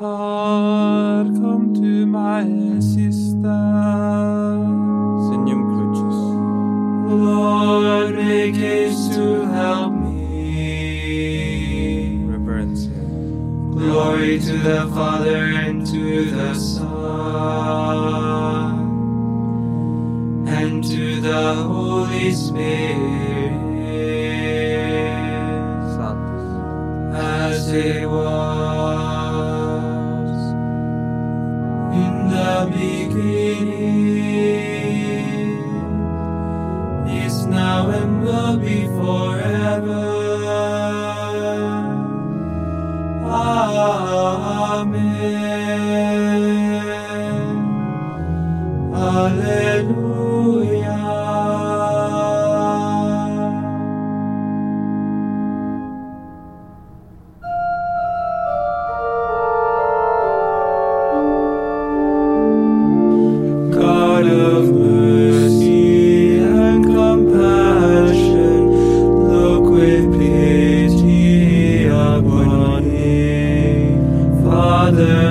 har kom to my siste. Signum Crucis. Lord, make haste to help me. Reverence. Glory to the Father and to the Son and to the Holy Spirit Sanctus. as it was is now and will be forever. Amen. Alleluia.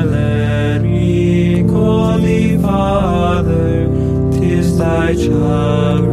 Let me call thee Father, tis thy child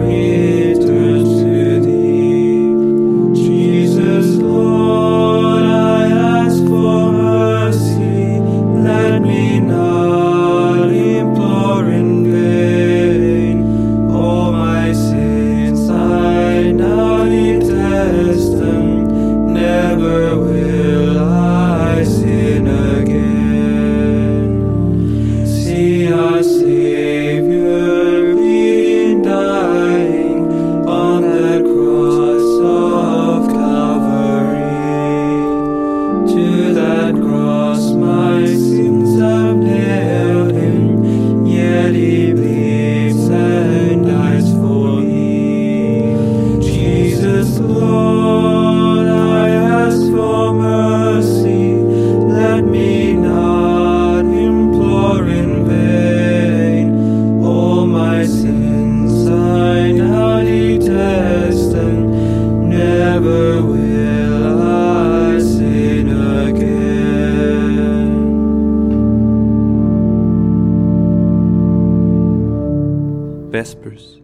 Vespers.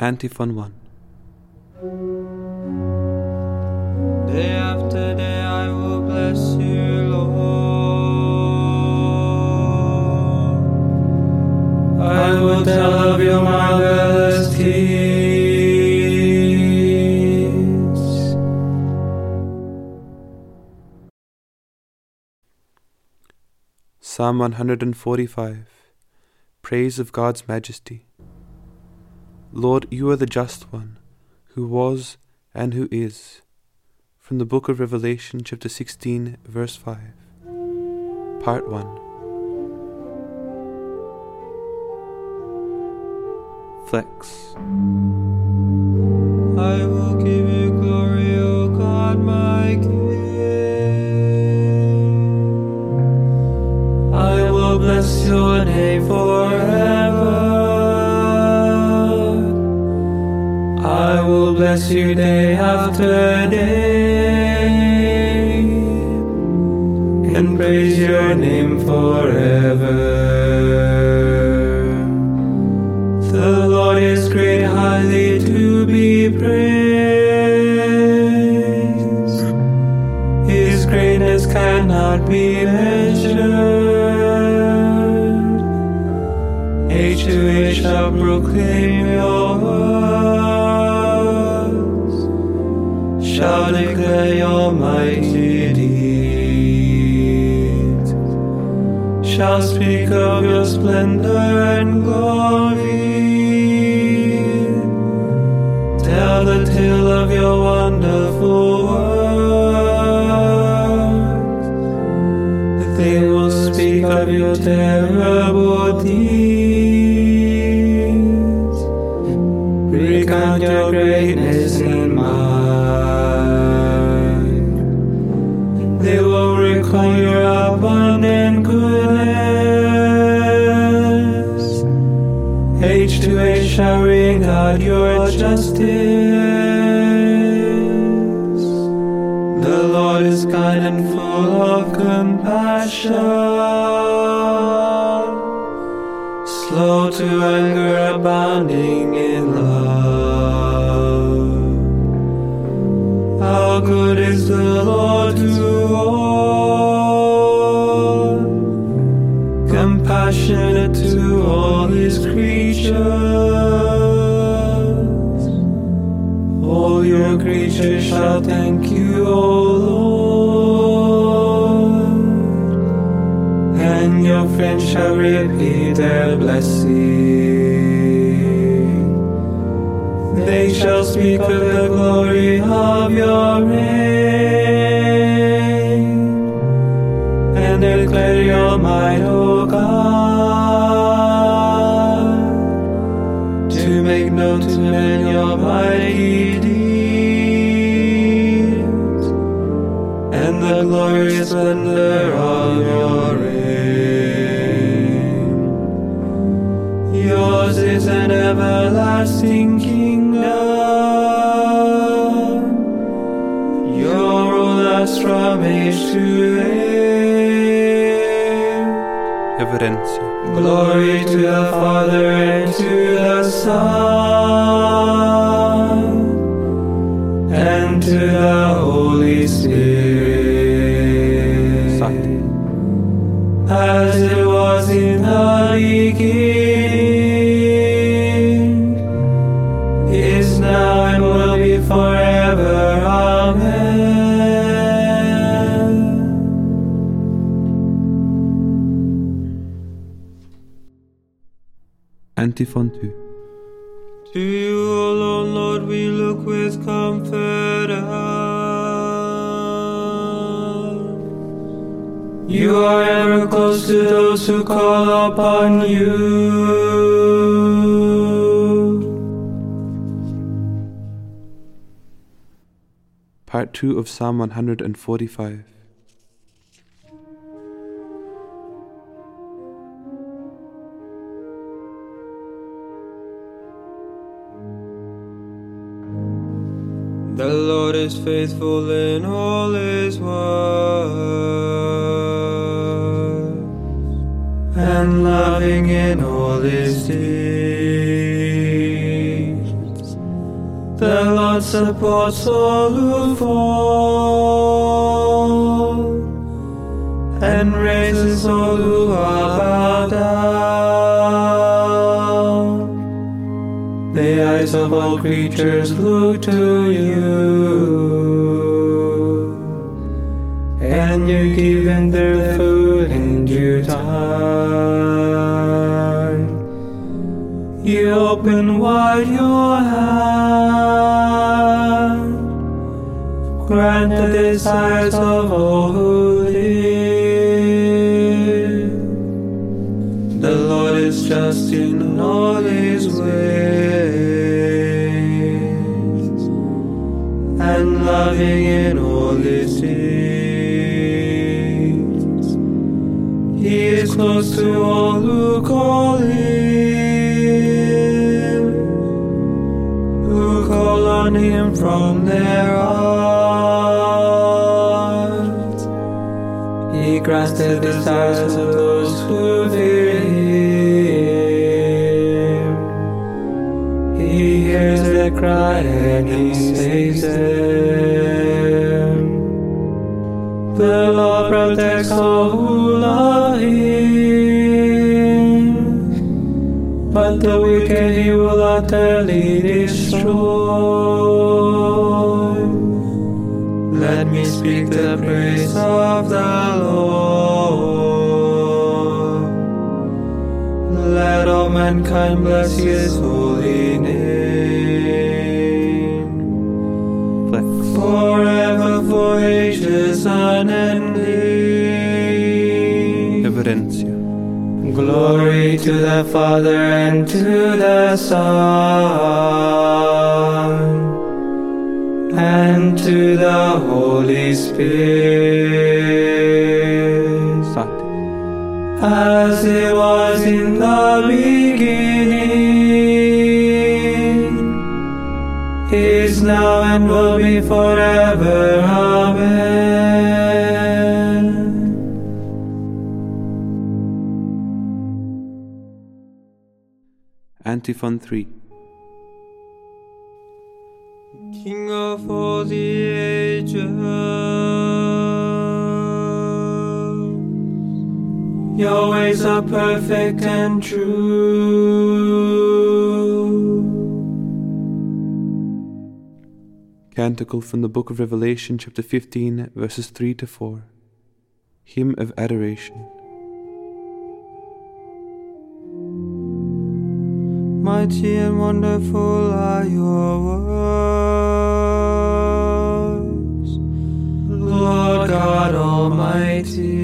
Antiphon 1. Day after day I will bless you, Lord. I will tell of your marvelous deeds. Psalm 145. Praise of God's Majesty. Lord, you are the just one, who was and who is. From the book of Revelation, chapter 16, verse 5. Part 1. Flex. I will give you glory, O God, my King. I will bless your name forever. Bless you day after day and praise your name forever. The Lord is great, highly to be praised. His greatness cannot be measured. Age to age shall proclaim your mighty deeds, shall speak of your splendor and glory. Tell the tale of your wonderful works. That they will speak of your terrible deeds. Ring your justice. The Lord is kind and full of compassion, slow to anger, abounding in love. How good is the Lord to all, compassionate shall repeat their blessing. They shall speak of the glory of your Antiphon 2. To you alone, Lord, we look with confidence. You are ever close to those who call upon you. Part 2 of Psalm 145. Lord is faithful in all his words and loving in all his deeds. The Lord supports all who fall and raises all who are bowed down. Eyes of all creatures look to you, and you give them their food in due time. You open wide your hand, grant the desires of all who loving in all his deeds. He is close to all who call him, who call on him from their hearts. He grants the desires of those who fear him. He hears their cry and he The Lord protects all who love him, but the wicked he will utterly destroy. Let me speak the praise of the Lord. Let all mankind bless his holy name. Forever for ages unending. Reverencia. Glory to the Father and to the Son and to the Holy Spirit. Sati. as it was in the beginning, is now and will be forever. Antiphon 3 King of all the ages, your ways are perfect and true. Canticle from the Book of Revelation, chapter 15, verses 3 to 4. Hymn of Adoration. Mighty and wonderful are your works, Lord God Almighty.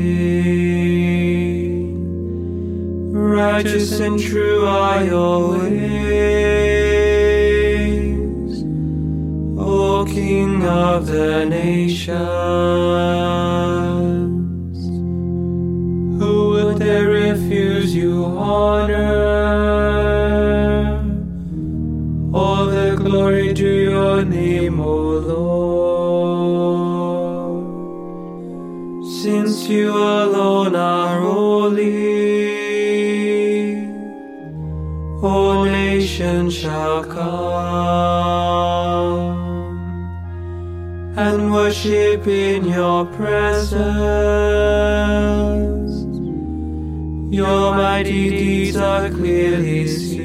Righteous and true are your ways, O King of the nations. You alone are holy, all nations shall come and worship in your presence. Your mighty deeds are clearly seen.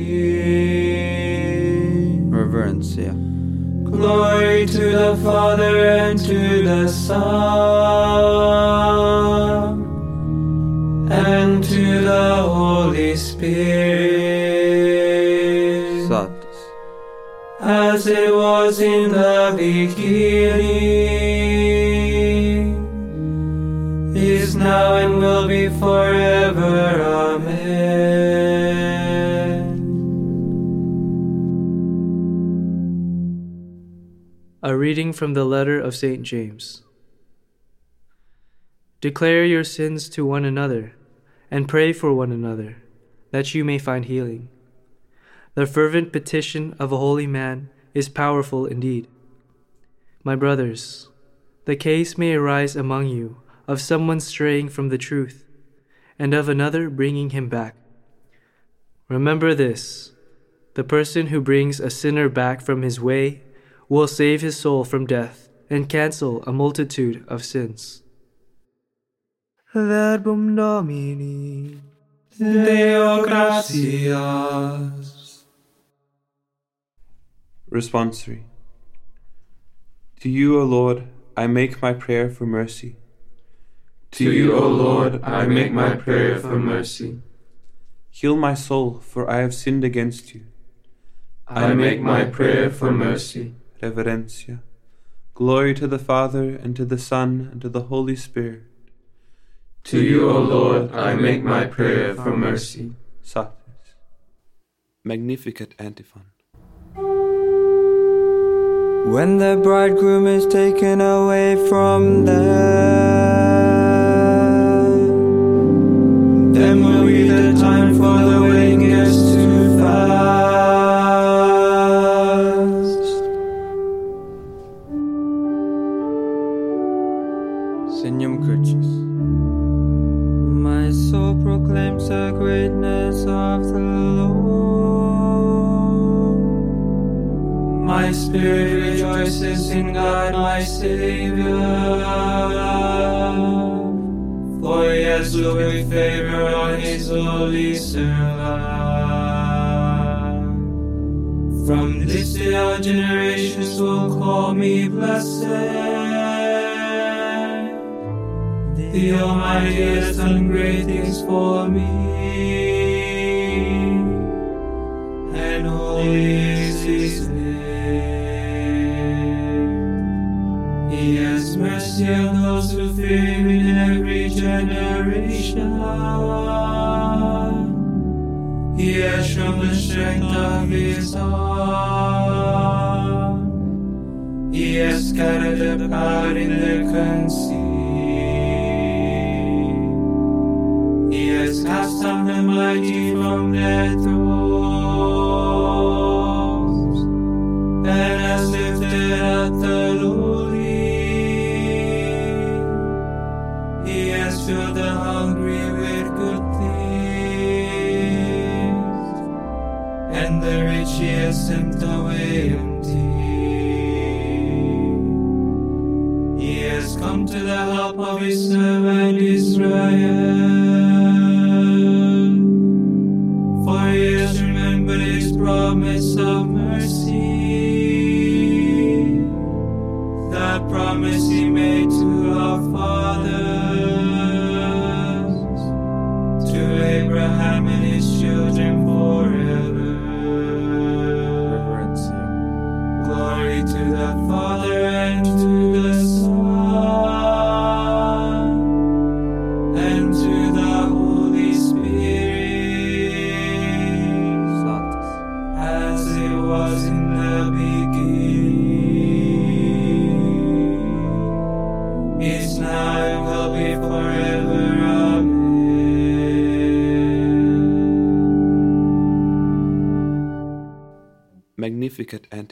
Reverence, yeah. Glory to the Father and to the Son and to the Holy Spirit. Satis. As it was in the beginning, is now and will be forever. Reading from the letter of St. James. Declare your sins to one another, and pray for one another, that you may find healing. The fervent petition of a holy man is powerful indeed. My brothers, the case may arise among you of someone straying from the truth, and of another bringing him back. Remember this the person who brings a sinner back from his way will save his soul from death and cancel a multitude of sins. Verbum Domini. Deo gratias. Responsory. To you, O Lord, I make my prayer for mercy. To you, O Lord, I make my prayer for mercy. Heal my soul, for I have sinned against you. I make my prayer for mercy. Reverencia. Glory to the Father, and to the Son, and to the Holy Spirit. To you, O Lord, I make my prayer for mercy. Satis. Magnificat Antiphon. When the bridegroom is taken away from them, Then will be the The Almighty has done great things for me, and holy is His name. He has mercy on those who fear Him in every generation. He has shown the strength of His arm. He has scattered the proud in their conceit. Cast down the mighty from their thrones, Abraham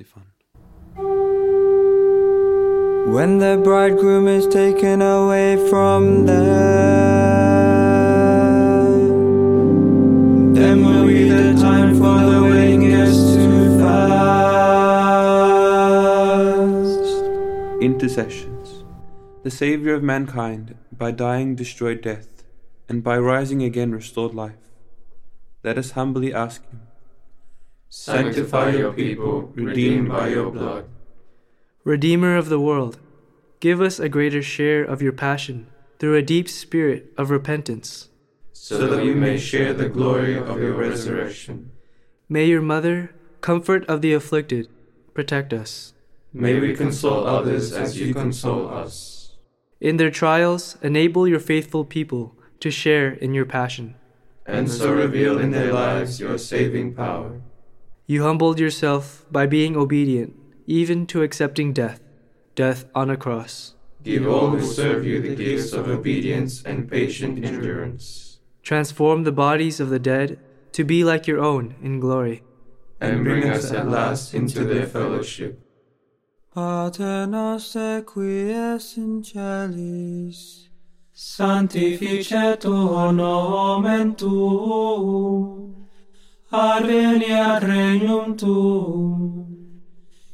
Magnificat. When the bridegroom is taken away from them, Then will be the time for the wedding guests to fast. Intercessions. The Saviour of mankind, by dying destroyed death, and by rising again restored life. Let us humbly ask Him. Sanctify your people, redeemed by your blood. Redeemer of the world, give us a greater share of your passion through a deep spirit of repentance. so that we may share the glory of your resurrection. May your mother, comfort of the afflicted, protect us. May we console others as you console us. In their trials, enable your faithful people to share in your passion. And so reveal in their lives your saving power. You humbled yourself by being obedient, even to accepting death, death on a cross. Give all who serve you the gifts of obedience and patient endurance. Transform the bodies of the dead to be like your own in glory. And bring us at last into their fellowship. Pater noster qui es in celis, Sanctificetur nomen tuum, adveniat regnum tuum,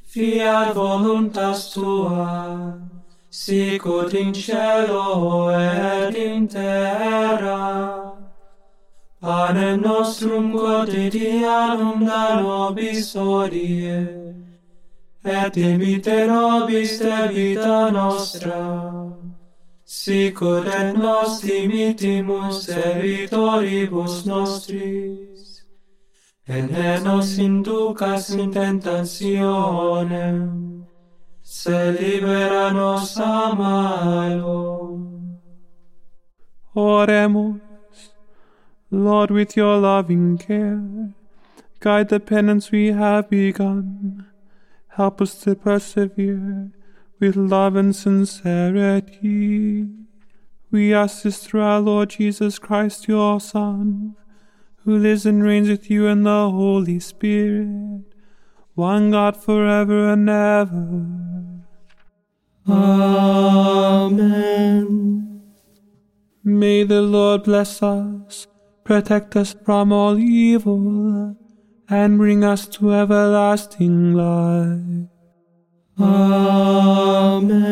fiat voluntas tua, sicut in cielo et in terra. Panem nostrum quotidianum da nobis hodie, et imite nobis debita nostra, sicut et nos dimitimus debitoribus nostris, et ne nos inducas in tentationem, se libera nos a malo. Oremus. Lord, with your loving care, guide the penance we have begun. Help us to persevere with love and sincerity. We ask this through our Lord Jesus Christ, your Son, who lives and reigns with you in the Holy Spirit, one God forever and ever. Amen. May the Lord bless us, protect us from all evil, and bring us to everlasting life. Amen.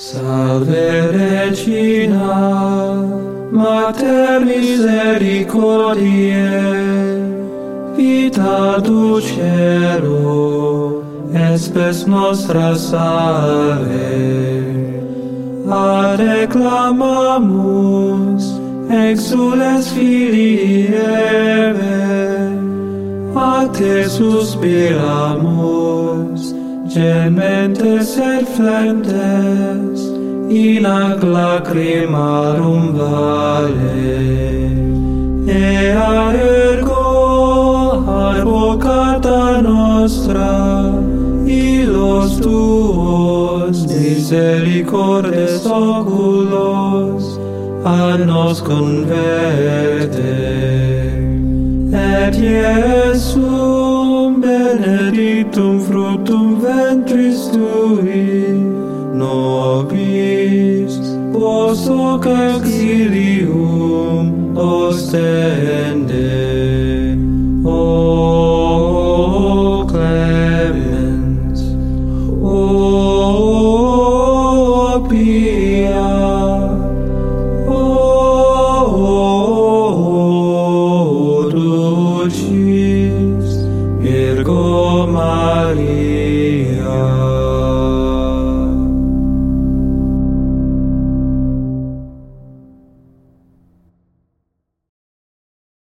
Salve Regina, Mater misericordiae, Vita Ducero, espes nostra salve. A reclamamus, exules filii Eve, a te suspiramus, gementes et flentes, in ac lacrimarum vale. Ea ergo advocata nostra, ilos tuos misericordes oculos, ad nos converte. Et Iesum benedictum fructum ventris tui, nobis, nos hoc exilium ostende.